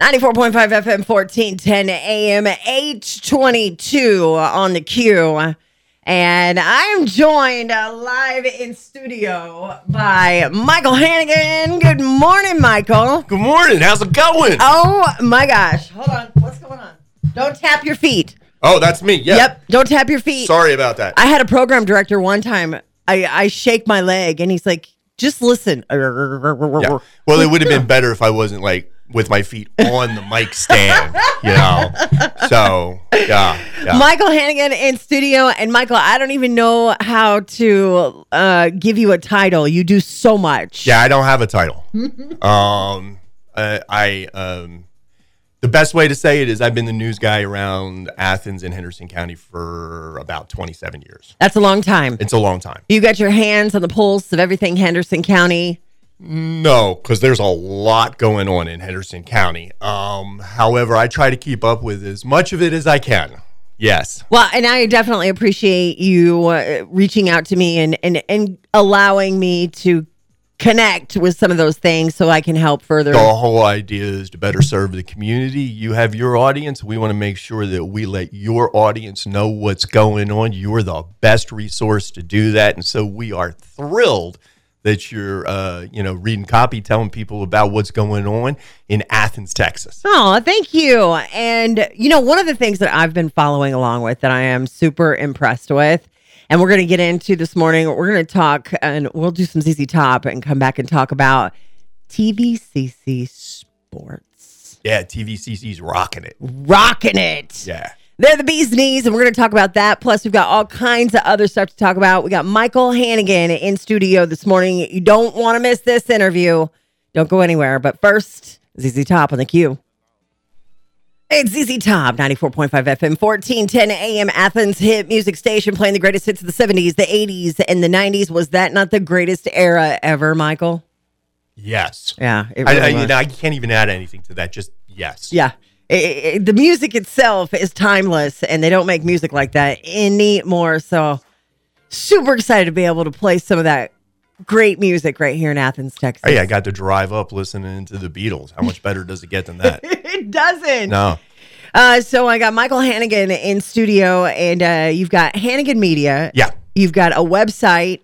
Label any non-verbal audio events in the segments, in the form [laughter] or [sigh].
94.5 FM, 1410 AM, H22 on the queue. And I'm joined uh, live in studio by Michael Hannigan. Good morning, Michael. Good morning. How's it going? Oh my gosh. Hold on. What's going on? Don't tap your feet. Oh, that's me. Yeah. Yep. Don't tap your feet. Sorry about that. I had a program director one time. I, I shake my leg and he's like, just listen. Yeah. Well, it would have been better if I wasn't like with my feet on the mic stand, you know. So, yeah. yeah. Michael Hannigan in studio. And Michael, I don't even know how to uh, give you a title. You do so much. Yeah, I don't have a title. [laughs] um, uh, I um, the best way to say it is I've been the news guy around Athens and Henderson County for about 27 years. That's a long time. It's a long time. You got your hands on the pulse of everything Henderson County. No, because there's a lot going on in Henderson County. Um, however, I try to keep up with as much of it as I can. Yes. Well, and I definitely appreciate you uh, reaching out to me and, and and allowing me to connect with some of those things so I can help further. The whole idea is to better serve the community. You have your audience. We want to make sure that we let your audience know what's going on. You're the best resource to do that. And so we are thrilled that you're, uh, you know, reading copy, telling people about what's going on in Athens, Texas. Oh, thank you. And, you know, one of the things that I've been following along with that I am super impressed with and we're going to get into this morning. We're going to talk and we'll do some ZZ Top and come back and talk about TVCC sports. Yeah, TVCC's rocking it. Rocking it. Yeah. They're the bee's knees, and we're going to talk about that. Plus, we've got all kinds of other stuff to talk about. We got Michael Hannigan in studio this morning. You don't want to miss this interview. Don't go anywhere. But first, ZZ Top on the queue. It's ZZ Top, 94.5 FM, 1410 AM, Athens hit music station, playing the greatest hits of the 70s, the 80s, and the 90s. Was that not the greatest era ever, Michael? Yes. Yeah. It I, I, was. you know, I can't even add anything to that. Just yes. Yeah. It- it- the music itself is timeless, and they don't make music like that anymore. So, super excited to be able to play some of that great music right here in Athens, Texas. Hey, I got to drive up listening to the Beatles. How much better does it get than that? [laughs] it doesn't. No. Uh, so, I got Michael Hannigan in studio, and uh, you've got Hannigan Media. Yeah. You've got a website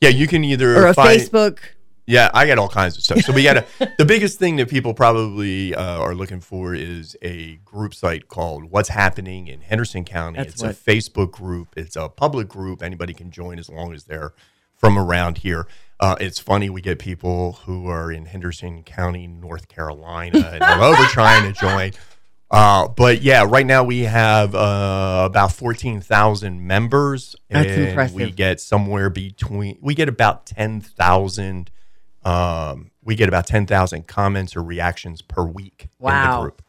Yeah, you can either or a find, Facebook. Yeah, I got all kinds of stuff. So we got a, [laughs] the biggest thing that people probably uh, are looking for is a group site called What's Happening in Henderson County. That's it's what- a Facebook group. It's a public group. Anybody can join as long as they're from around here. Uh, it's funny we get people who are in Henderson County, North Carolina, and all [laughs] over trying to join. Uh, but yeah, right now we have uh, about fourteen thousand members, That's and impressive. we get somewhere between we get about ten thousand um, we get about 10,000 comments or reactions per week in Wow. the group.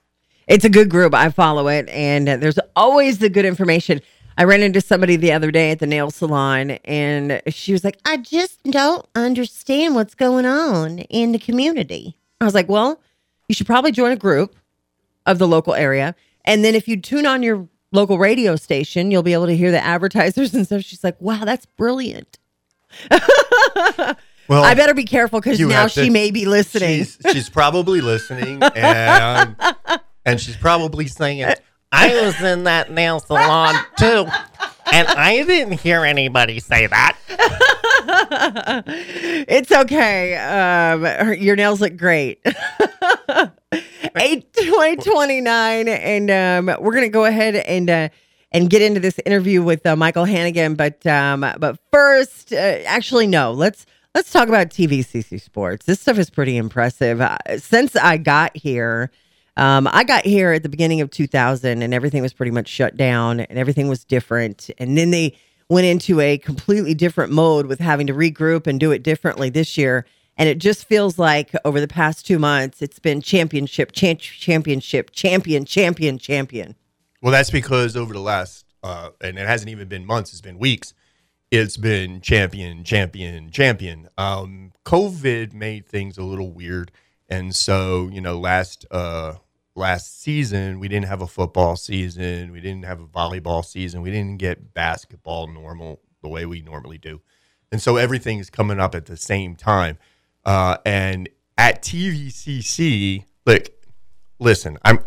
It's a good group. I follow it, and there's always the good information. I ran into somebody the other day at the nail salon, and she was like, I just don't understand what's going on in the community. I was like, Well, you should probably join a group of the local area. And then if you tune on your local radio station, you'll be able to hear the advertisers and stuff. She's like, Wow, that's brilliant. [laughs] Well, I better be careful because now have to- she may be listening. she's, she's probably listening [laughs] and, and she's probably saying, I was in that nail salon too, and I didn't hear anybody say that. [laughs] it's okay. Um, her, your nails look great. [laughs] Eight twenty twenty nine, and um, we're gonna go ahead and uh, and get into this interview with uh, Michael Hannigan. But um, but first, uh, actually, no. Let's let's talk about TVCC Sports. This stuff is pretty impressive. Uh, since I got here. Um, I got here at the beginning of 2000 and everything was pretty much shut down and everything was different. And then they went into a completely different mode with having to regroup and do it differently this year. And it just feels like over the past two months, it's been championship, champ- championship, champion, champion, champion. well, that's because over the last, uh, and it hasn't even been months, it's been weeks, it's been champion, champion, champion. Um, COVID made things a little weird. And so, you know, last, uh, last season we didn't have a football season we didn't have a volleyball season we didn't get basketball normal the way we normally do and so everything's coming up at the same time uh, and at tvcc look listen, I'm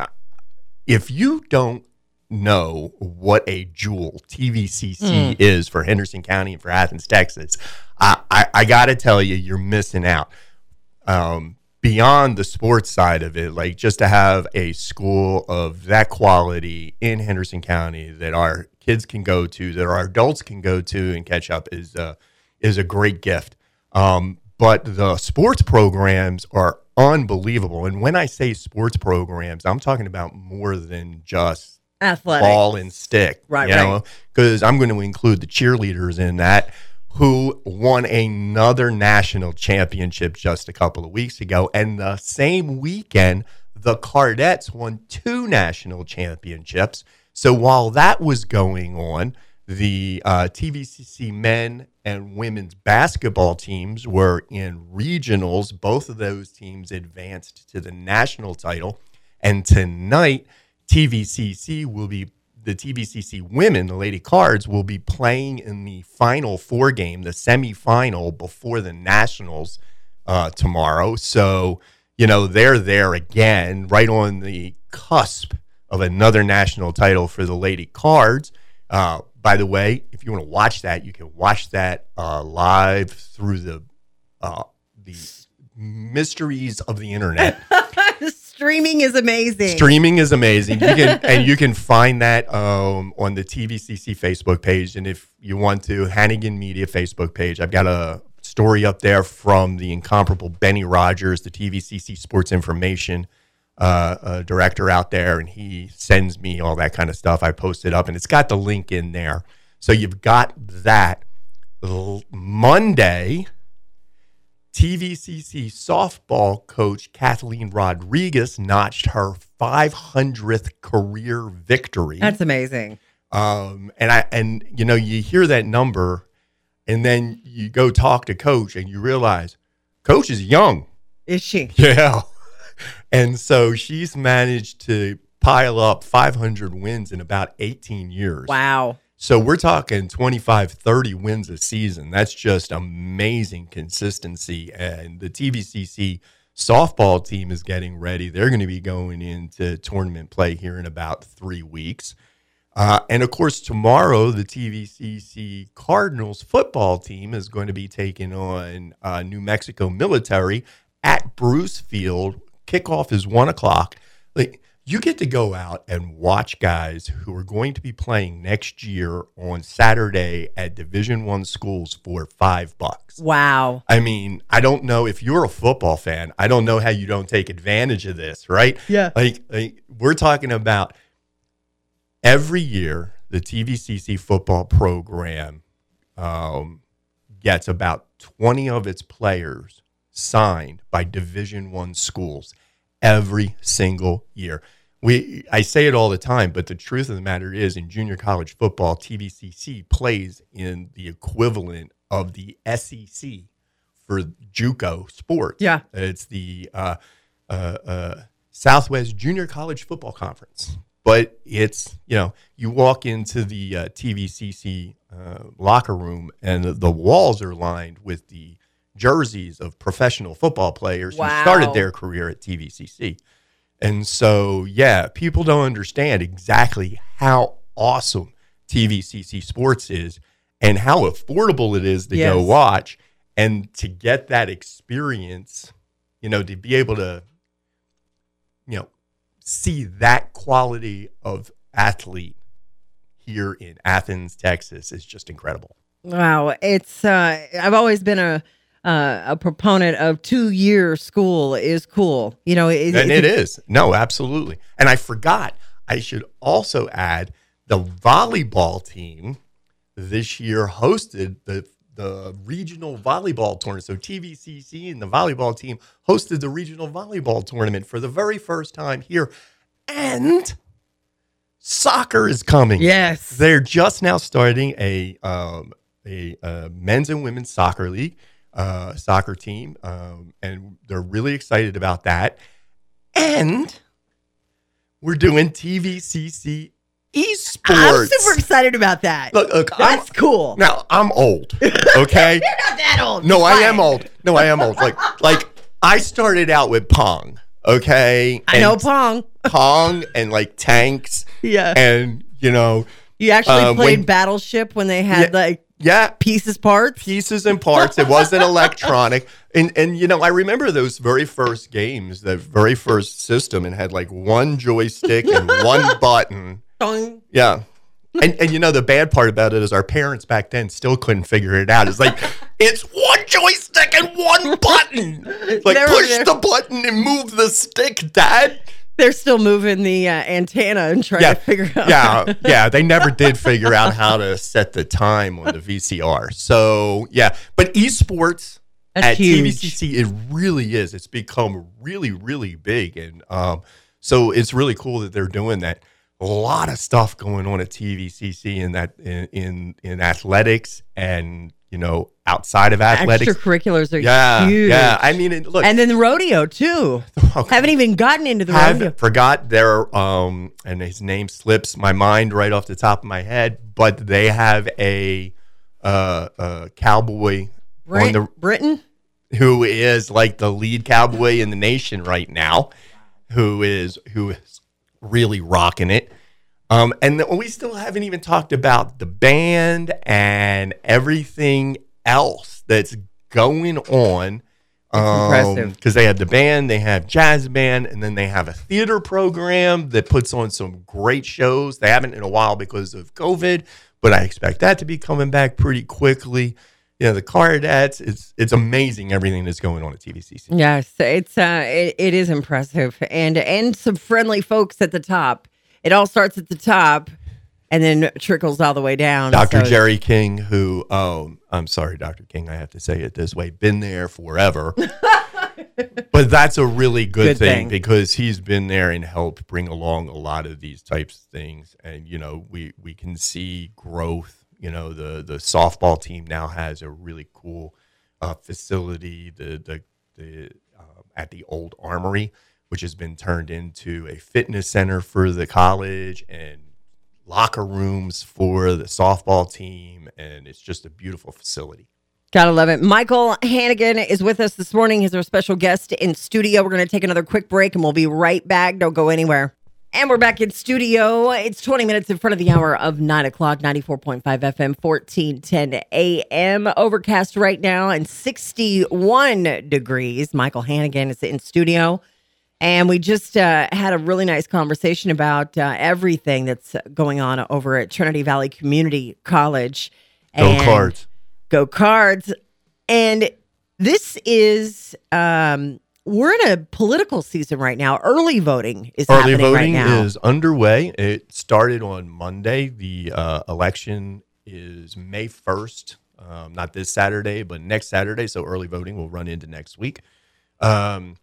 if you don't know what a jewel TVCC is for Henderson County and for Athens, Texas, I, I, I got to tell you, you're missing out. Um, beyond the sports side of it, like just to have a school of that quality in Henderson County that our kids can go to, that our adults can go to and catch up is uh, is a great gift. Um, but the sports programs are unbelievable. And when I say sports programs, I'm talking about more than just Athletic. ball and stick. Right, you right. because I'm going to include the cheerleaders in that who won another national championship just a couple of weeks ago. And the same weekend, the Cardettes won two national championships. So while that was going on, the uh, TVCC men and women's basketball teams were in regionals. Both of those teams advanced to the national title. And tonight, TVCC will be the TVCC women, the Lady Cards, will be playing in the final four game, the semifinal before the nationals uh, tomorrow. So you know they're there again, right on the cusp of another national title for the Lady Cards. Uh, by the way, if you want to watch that, you can watch that uh, live through the uh, the mysteries of the internet. [laughs] Streaming is amazing. Streaming is amazing. You can and you can find that um, on the TVCC Facebook page. And if you want to, Hannigan Media Facebook page. I've got a story up there from the incomparable Benny Rogers, the TVCC Sports Information uh, uh, director out there, and he sends me all that kind of stuff. I post it up, and it's got the link in there. So you've got that L- Monday. TVCC softball coach Kathleen Rodriguez notched her 500th career victory. That's amazing. Um, and I and you know you hear that number, and then you go talk to coach, and you realize coach is young. Is she? [laughs] Yeah, and so she's managed to pile up 500 wins in about 18 years. Wow. So we're talking 25, 30 wins a season. That's just amazing consistency. And the TVCC softball team is getting ready. They're going to be going into tournament play here in about three weeks. Uh, and of course, tomorrow, the TVCC Cardinals football team is going to be taking on uh, New Mexico Military at Bruce Field. Kickoff is one o'clock. Like, you get to go out and watch guys who are going to be playing next year on Saturday at Division One schools for five bucks. Wow. I mean, I don't know if you're a football fan. I don't know how you don't take advantage of this, right? Yeah. Like, like we're talking about every year the TVCC football program um, gets about 20 of its players signed by Division One schools every single year. We I say it all the time, but the truth of the matter is in junior college football, TVCC plays in the equivalent of the SEC for JUCO sports. Yeah. It's the uh, uh, uh, Southwest Junior College Football Conference. But it's, you know, you walk into the uh, TVCC uh, locker room and the, the walls are lined with the jerseys of professional football players Wow. who started their career at TVCC. And so, yeah, people don't understand exactly how awesome TVCC sports is and how affordable it is to go watch and to get that experience, you know, to be able to, you know, see that quality of athlete here in Athens, Texas is just incredible. Wow. It's uh I've always been a uh, a proponent of two year school is cool. You know, it, and it is. No, absolutely. And I forgot, I should also add the volleyball team this year hosted the the regional volleyball tournament. So TVCC and the volleyball team hosted the regional volleyball tournament for the very first time here. And soccer is coming. Yes. They're just now starting a um, a uh, men's and women's soccer league, uh, soccer team, um, and they're really excited about that. And we're doing TVCC esports. I'm super excited about that. Look, look, I'm, That's cool. now I'm old. Okay. [laughs] You're not that old. No, I am old. No, I am old. Like, like I started out with Pong. Okay, I know Pong. [laughs] Pong and like tanks, Yeah. and you know, You actually uh, played when- Battleship when they had Yeah. like yeah, pieces parts. pieces and parts. It wasn't [laughs] electronic. And and you know, I remember those very first games, the very first system, and had like one joystick and one [laughs] button. Dong. Yeah. And and you know the bad part about it is our parents back then still couldn't figure it out. It's like [laughs] it's one joystick and one button. Like They're- push they're- the button and move the stick, Dad. They're still moving the uh, antenna and trying Yeah, to figure out. yeah, yeah. They never did figure out how to set the time on the VCR. So yeah, but esports That's at huge. TVCC, it really is. It's become really, really big, and um, so it's really cool that they're doing that. A lot of stuff going on at TVCC in that in in, in athletics and you know outside of athletics. Extracurriculars are Yeah, huge. yeah. I mean, it, look, and then the rodeo too. [laughs] okay. Haven't even gotten into the rodeo. have forgot their um and his name slips my mind right off the top of my head but they have a uh, uh cowboy on the Britain? who is like the lead cowboy in the nation right now who is who is really rocking it um and then we still haven't even talked about the band and everything else that's going on impressive. because they have the band, they have jazz band, and then they have a theater program that puts on some great shows. They haven't in a while because of COVID, but I expect that to be coming back pretty quickly. You know, the Cardettes, it's it's amazing everything that's going on at TVCC. Yes, it's uh, it, it is impressive, and and some friendly folks at the top. It all starts at the top, and then trickles all the way down. Dr. So- Jerry King, who um, I'm sorry, Dr. King, I have to say it this way, been there forever. [laughs] but that's a really good, Good thing, thing. because he's been there and helped bring along a lot of these types of things. And you know, we we can see growth. You know, the the softball team now has a really cool uh, facility. The the the uh, at the old armory, which has been turned into a fitness center for the college and locker rooms for the softball team, and it's just a beautiful facility. Gotta love it. Michael Hannigan is with us this morning. He's our special guest in studio. We're going to take another quick break and we'll be right back. Don't go anywhere. And we're back in studio. It's 20 minutes in front of the hour of 9 o'clock, 94.5 FM, 1410 AM. Overcast right now and 61 degrees. Michael Hannigan is in studio. And we just uh, had a really nice conversation about uh, everything that's going on over at Trinity Valley Community College. Go cards! go cards and this is um we're in a political season right now early voting is Early happening voting right now is underway. It started on Monday. The uh, election is May first. Um, not this Saturday, but next Saturday. So early voting will run into next week. Um,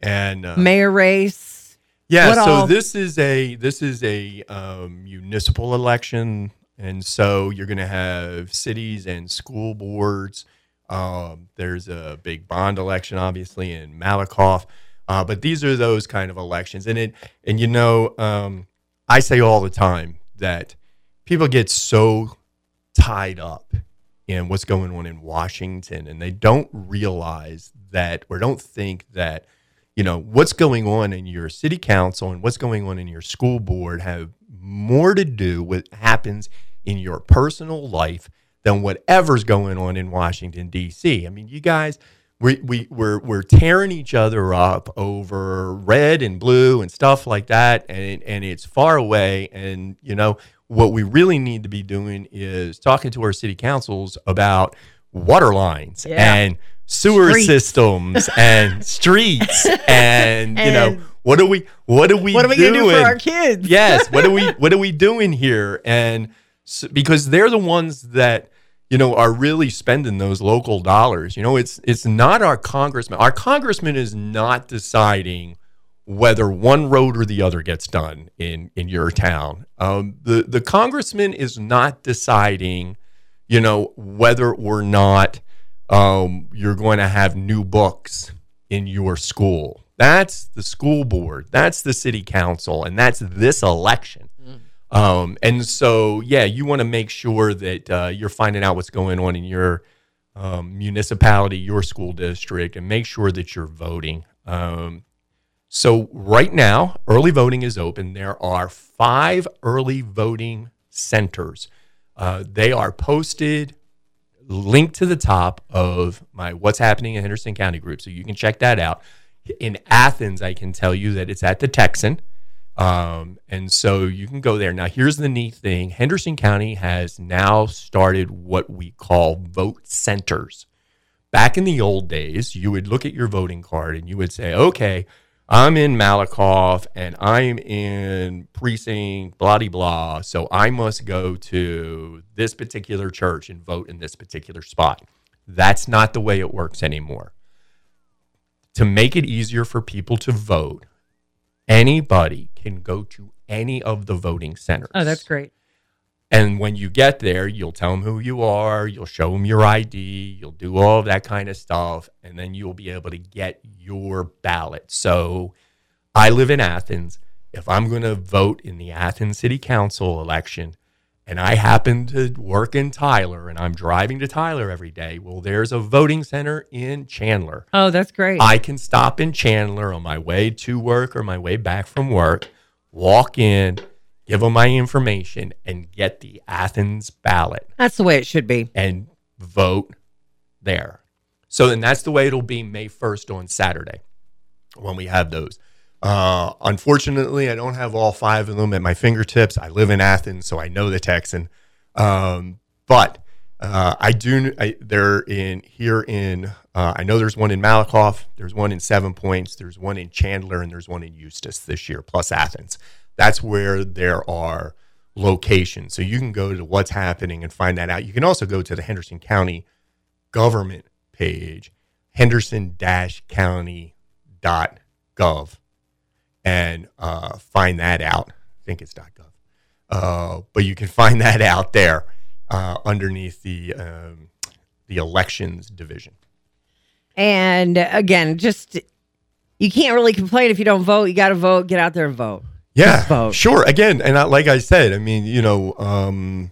and uh, mayor race Yeah, What so all- this is a this is a um, municipal election, and so you're going to have cities and school boards. Um, there's a big bond election, obviously, in Malakoff, uh, but these are those kind of elections, and it and you know, um, I say all the time that people get so tied up in what's going on in Washington, and they don't realize that or don't think that you know what's going on in your city council and what's going on in your school board have more to do with happens in your personal life than whatever's going on in Washington D.C. I mean, you guys, we we we're we're tearing each other up over red and blue and stuff like that, and and it's far away. And you know what we really need to be doing is talking to our city councils about water lines Yeah. and sewer Streets. systems and [laughs] streets and, you know what are we what are we what are we doing? gonna do for our kids [laughs] yes what are we [laughs] what are we doing here and s because they're the ones that you know are really spending those local dollars you know it's it's not our congressman our congressman is not deciding whether one road or the other gets done in in your town um, the the congressman is not deciding you know whether or not um, you're going to have new books in your school. That's the school board. That's the city council, and that's this election. Um, and so, yeah, you want to make sure that uh, you're finding out what's going on in your um, municipality, your school district, and make sure that you're voting. Um, So right now, early voting is open. There are five early voting centers. Uh, they are posted, linked to the top of my What's Happening in Henderson County group, so you can check that out. In Athens, I can tell you that it's at the Texan. Um, and so you can go there. Now, here's the neat thing Henderson County has now started what we call vote centers. Back in the old days, you would look at your voting card and you would say, okay, I'm in Malakoff and I'm in precinct blah de blah. So I must go to this particular church and vote in this particular spot. That's not the way it works anymore. To make it easier for people to vote, anybody can go to any of the voting centers. Oh, that's great. And when you get there, you'll tell them who you are, you'll show them your ID, you'll do all of that kind of stuff, and then you'll be able to get your ballot. So I live in Athens. If I'm going to vote in the Athens City Council election and I happen to work in Tyler and I'm driving to Tyler every day, well, there's a voting center in Chandler. Oh, that's great. I can stop in Chandler on my way to work or my way back from work, walk in, give them my information, and get the Athens ballot that's the way it should be. and vote there. So then that's the way it'll be May 1st on Saturday when we have those. Uh, unfortunately, I don't have all five of them at my fingertips. I live in Athens, so I know the Texan. Um, but uh, I do. I, they're in here in. Uh, I know there's one in Malakoff. There's one in Seven Points. There's one in Chandler, and there's one in Eustace this year, plus Athens. That's where there are locations. So you can go to what's happening and find that out. You can also go to the Henderson County government page, henderson-county.gov, and uh, find that out. I think it's .gov, uh, but you can find [laughs] that out there uh, underneath the um, the elections division. And again, just you can't really complain if you don't vote. You got to vote. Get out there and vote. Yeah, [laughs] sure. Again, and I, like I said, I mean, you know, um,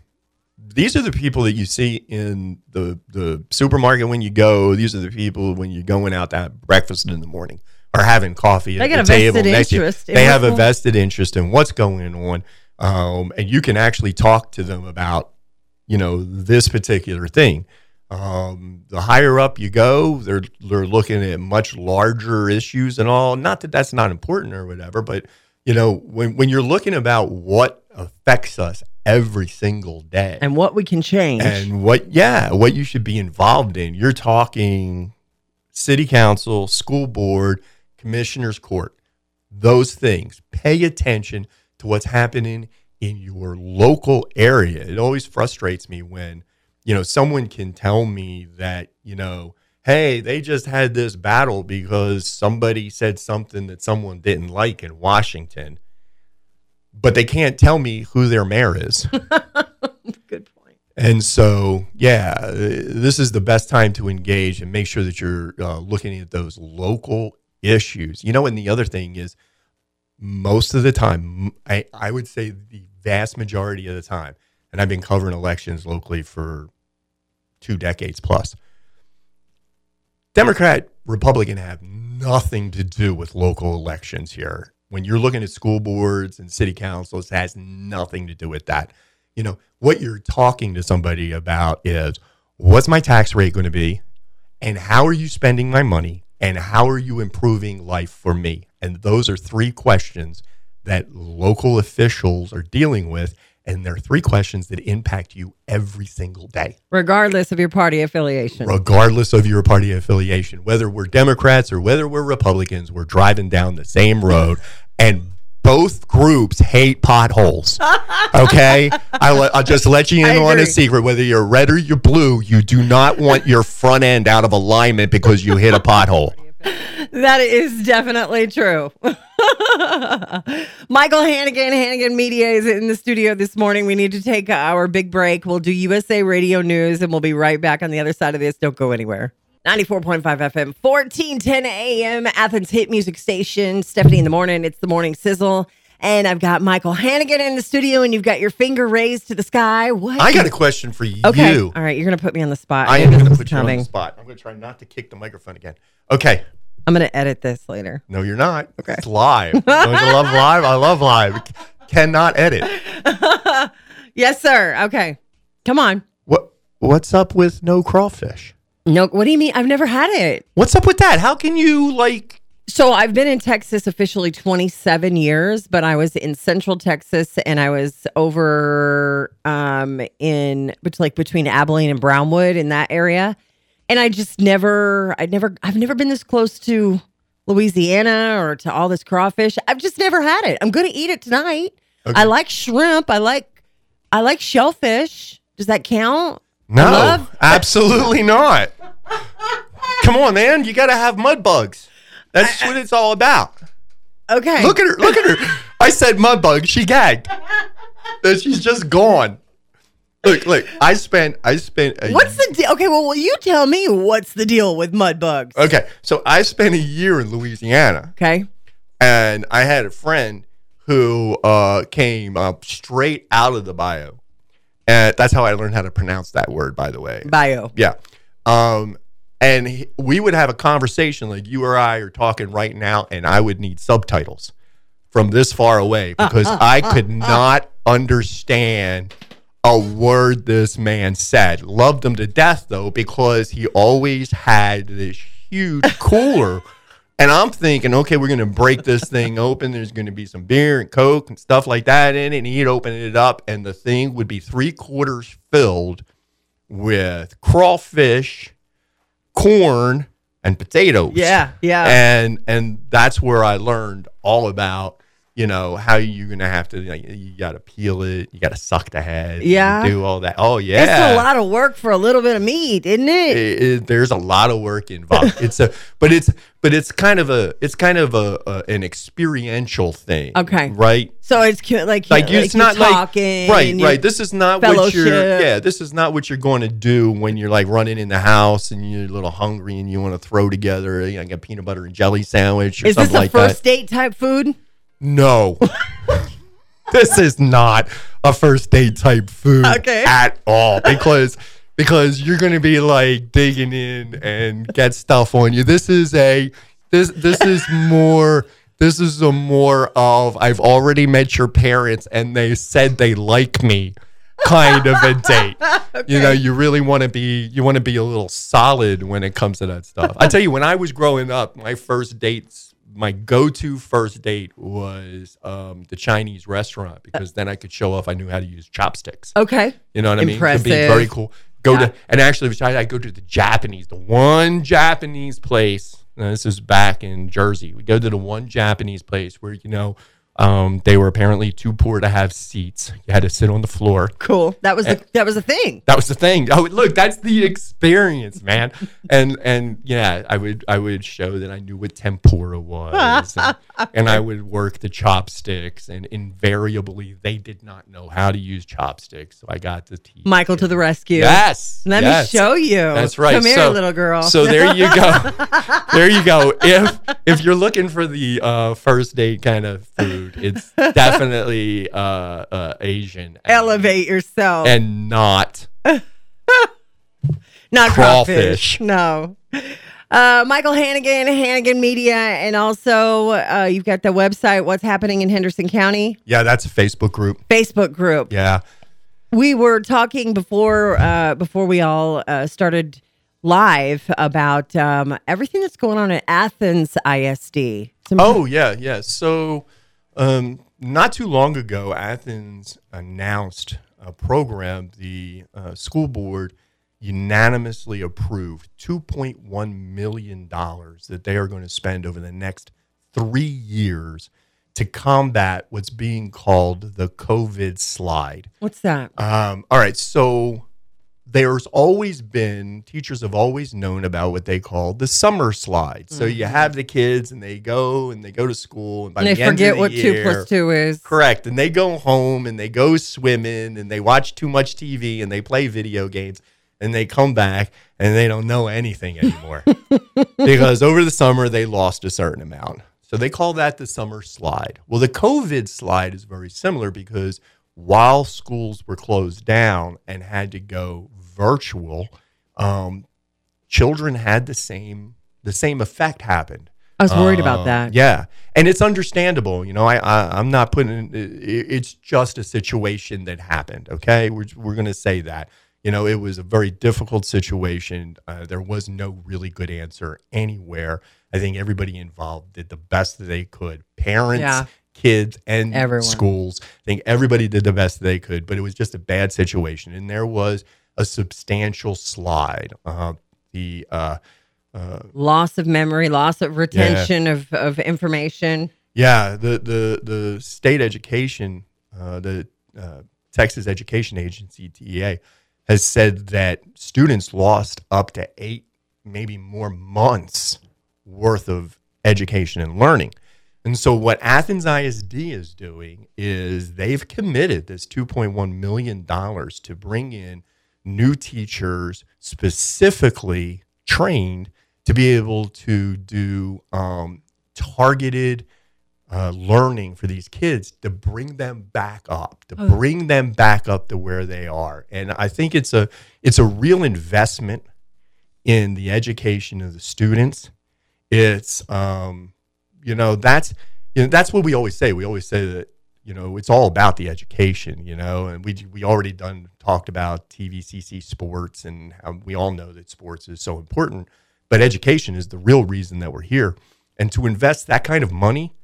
these are the people that you see in the the supermarket when you go. These are the people when you're going out to have breakfast in the morning or having coffee They at got a the table. vested next to you. They have a vested interest in what's going on, um, and you can actually talk to them about, you know, this particular thing. Um, the higher up you go, they're they're looking at much larger issues and all. Not that that's not important or whatever, but you know, when when you're looking about what affects us every single day And what we can change. and what yeah, what you should be involved in, you're talking city council, school board, commissioners court, those things. Pay attention to what's happening in your local area. It always frustrates me when, you know, someone can tell me that, you know, hey, they just had this battle because somebody said something that someone didn't like in Washington. But they can't tell me who their mayor is. [laughs] Good point. And so, yeah, this is the best time to engage and make sure that you're uh, looking at those local issues. You know, and the other thing is, most of the time, I, I would say the vast majority of the time, and I've been covering elections locally for two decades plus, Democrat, Republican have nothing to do with local elections here. When you're looking at school boards and city councils, has nothing to do with that. You know, what you're talking to somebody about is what's my tax rate going to be? And how are you spending my money? And how are you improving life for me? And those are three questions that local officials are dealing with. And there are three questions that impact you every single day Regardless of your party affiliation. regardless of your party affiliation, whether we're Democrats or whether we're Republicans, we're driving down the same road, and both groups hate potholes. [laughs] Okay, I le- I'll just let you in on a secret. Whether you're red or you're blue, you do not want your front end out of alignment because you hit a pothole. [laughs] That is definitely true. [laughs] Michael Hannigan, Hannigan Media is in the studio this morning. We need to take our big break. We'll do USA Radio News and we'll be right back on the other side of this. Don't go anywhere. 94.5 FM, 1410 AM, Athens Hit Music Station. Stephanie in the morning. It's the morning sizzle. And I've got Michael Hannigan in the studio, and you've got your finger raised to the sky. What? I got a question for you. Okay. All right. You're going to put me on the spot. I am going to put you on the spot. I'm going to try not to kick the microphone again. Okay. I'm gonna edit this later. No, you're not. Okay. It's live. Don't love live? I love live. Cannot edit. [laughs] Yes, sir. Okay, come on. What What's up with no crawfish? No, what do you mean? I've never had it. What's up with that? How can you like? So I've been in Texas officially 27 years, but I was in Central Texas and I was over um in but like between Abilene and Brownwood in that area. And I just never I never I've never been this close to Louisiana or to all this crawfish. I've just never had it. I'm going to eat it tonight. Okay. I like shrimp. I like I like shellfish. Does that count? No, love- absolutely not. Come on, man. You got to have mud bugs. That's what it's all about. Okay. Look at her. Look at her. I said mud bug. She gagged. She's just gone. Look, look. I spent. I spent. A, What's the deal? Okay, well, will you tell me what's the deal with mud bugs? Okay, so I spent a year in Louisiana, Okay. and I had a friend who uh, came up straight out of the bayou, and that's how I learned how to pronounce that word. By the way, Bayou. Yeah. Um, and he, we would have a conversation like you or I are talking right now, and I would need subtitles from this far away uh, because uh, I uh, could not understand a word this man said. Loved him to death though because he always had this huge [laughs] cooler. And I'm thinking, okay, we're gonna break this thing [laughs] open. There's gonna be some beer and coke and stuff like that in it. And he'd open it up, and the thing would be three quarters filled with crawfish, corn, and potatoes. Yeah, yeah. And and that's where I learned all about, you know, how you're gonna have to like, you gotta peel it, you gotta suck the head, Yeah. do all that. Oh yeah. It's a lot of work for a little bit of meat, isn't it? It- it- there's a lot of work involved. [laughs] It's a, but it's, but it's kind of a, it's kind of a, a an experiential thing. Okay. Right. so it's cute, like Like, like it's not you're like talking, right, you- right. This is not what you're. Yeah, this is not what you're going to do when you're like running in the house and you're a little hungry and you want to throw together you know, like a peanut butter and jelly sandwich or Is this something a like first that. date type food? No. [laughs] this is not a first date type food Okay. at all because because you're going to be like digging in and get stuff on you. This is a this this is more this is a more of I've already met your parents and they said they like me kind of a date. [laughs] You know, you really want to be you want to be a little solid when it comes to that stuff. I tell you when I was growing up, my first dates my go-to first date was um, the Chinese restaurant because then I could show off I knew how to use chopsticks. Okay. You know what I mean? Impressive. To be very cool. Go Yeah. to and actually, I, I go to the Japanese, the one Japanese place. Now, this is back in Jersey. We go to the one Japanese place where you know um, they were apparently too poor to have seats. You had to sit on the floor. Cool. That was the that was the thing. That was the thing. Oh, look, that's the experience, man. [laughs] And and yeah, I would I would show that I knew what tempura was, and, [laughs] and I would work the chopsticks. And invariably, they did not know how to use chopsticks, so I got to teach. Michael to the rescue. Yes, Let yes. me show you. That's right. Come here, little girl. So there you go. [laughs] there you go. If if you're looking for the uh, first date kind of food, it's definitely uh, uh, Asian. and- elevate yourself. and not [laughs] Not crawfish. crawfish. No. Uh, Michael Hannigan, Hannigan Media, and also uh, you've got the website, What's Happening in Henderson County yeah. That's a Facebook group. Facebook group. Yeah. We were talking before uh, before we all uh, started live about um, everything that's going on at Athens ISD. Some- Oh yeah, yeah. So, um, not too long ago, Athens announced a program. The uh, school board unanimously approved two point one million dollars that they are going to spend over the next three years to combat what's being called the COVID slide. What's that? Um, all right, so there's always been teachers have always known about what they call the summer slide. So you mm-hmm. have the kids and they go and they go to school and by And they the end forget of the what two plus two is. Correct, and they go home and they go swimming and they watch too much TV and they play video games and they come back and they don't know anything anymore [laughs] because over the summer they lost a certain amount. So they call that the summer slide. Well, the COVID slide is very similar because while schools were closed down and had to go virtual, um, children had the same the same effect happened. I was worried about Um, that. Yeah, and it's understandable. You know, I, I I'm not putting. It's just a situation that happened. Okay, we're we're gonna say that. You know, it was a very difficult situation. Uh, there was no really good answer anywhere. I think everybody involved did the best that they could. Parents, Yeah. Kids, and Everyone. schools. I think everybody did the best they could, but it was just a bad situation, and there was a substantial slide. Uh, the uh, Loss of memory, loss of retention of, of information. Yeah, the the the state education, uh, the uh, Texas Education Agency (TEA), has said that students lost up to eight, maybe more months worth of education and learning. And so, what Athens ISD is doing is they've committed this $2.1 million to bring in new teachers specifically trained to be able to do um, targeted uh, learning for these kids to bring them back up, to bring them back up to where they are. And I think it's a it's a real investment in the education of the students. It's um, you know that's you know that's what we always say. We always say that you know it's all about the education. You know, and we we already done talked about TVCC sports and we all know that sports is so important, but education is the real reason that we're here. And to invest that kind of money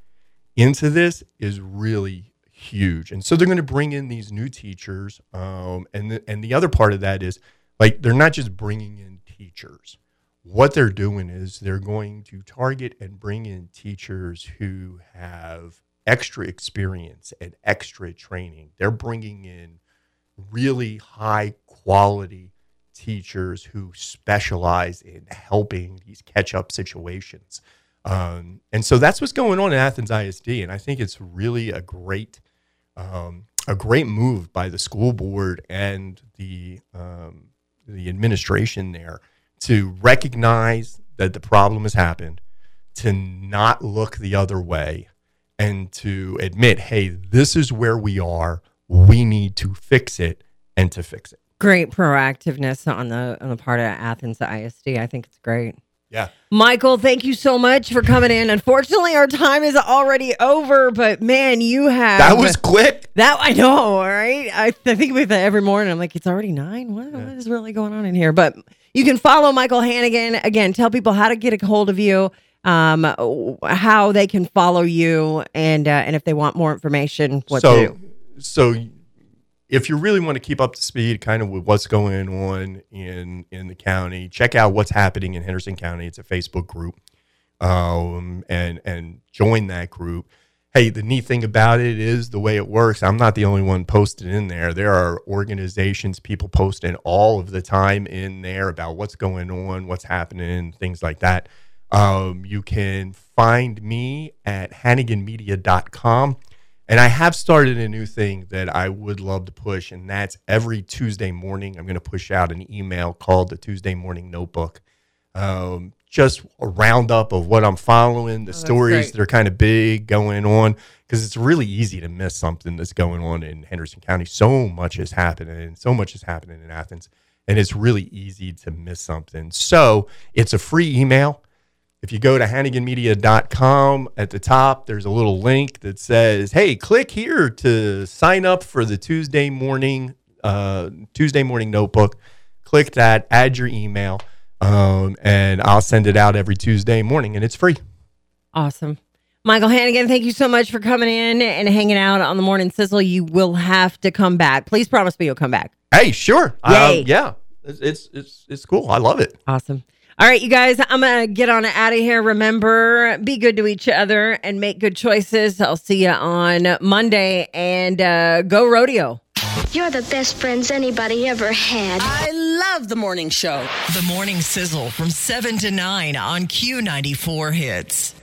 into this is really huge. And so they're going to bring in these new teachers. Um, and the, and the other part of that is like they're not just bringing in teachers. What they're doing is they're going to target and bring in teachers who have extra experience and extra training. They're bringing in really high quality teachers who specialize in helping these catch up situations. Um, and so that's what's going on in Athens ISD, and I think it's really a great, um, a great move by the school board and the um, the administration there to recognize that the problem has happened, to not look the other way, and to admit, hey, this is where we are. We need to fix it, and to fix it. Great proactiveness on the on the part of Athens ISD. I think it's great. Yeah. Michael, thank you so much for coming in. Unfortunately, our time is already over, but man, you have That was quick. that I know, all right. I, I think about that every morning. I'm like, it's already nine. What, what is really going on in here? But you can follow Michael Hannigan again. Tell people how to get a hold of you, um, how they can follow you, and uh, and if they want more information, what so, to do. so if you really want to keep up to speed, kind of with what's going on in in the county, check out what's happening in Henderson County. It's a Facebook group, um, and and join that group. Hey, the neat thing about it is the way it works. I'm not the only one posted in there. There are organizations, people posting all of the time in there about what's going on, what's happening, things like that. Um, you can find me at hanniganmedia.com. And I have started a new thing that I would love to push, and that's every Tuesday morning. I'm going to push out an email called the Tuesday Morning Notebook. Um, just a roundup of what I'm following, the stories great. that are kind of big going on, because it's really easy to miss something that's going on in Henderson County. So much is happening, and so much is happening in Athens, and it's really easy to miss something. So it's a free email. If you go to hanniganmedia.com at the top, there's a little link that says, "Hey, click here to sign up for the Tuesday morning uh, Tuesday morning notebook." Click that, add your email, um, and I'll send it out every Tuesday morning, and it's free. Awesome. Michael Hannigan, thank you so much for coming in and hanging out on the morning sizzle. You will have to come back. Please promise me you'll come back. Hey, sure. Um, yeah, it's, it's it's it's cool. I love it. Awesome. All right, you guys, I'm going to get on out of here. Remember, be good to each other and make good choices. I'll see you on Monday and uh, go rodeo. You're the best friends anybody ever had. I love the morning show. The morning sizzle from 7 to 9 on Q94 Hits.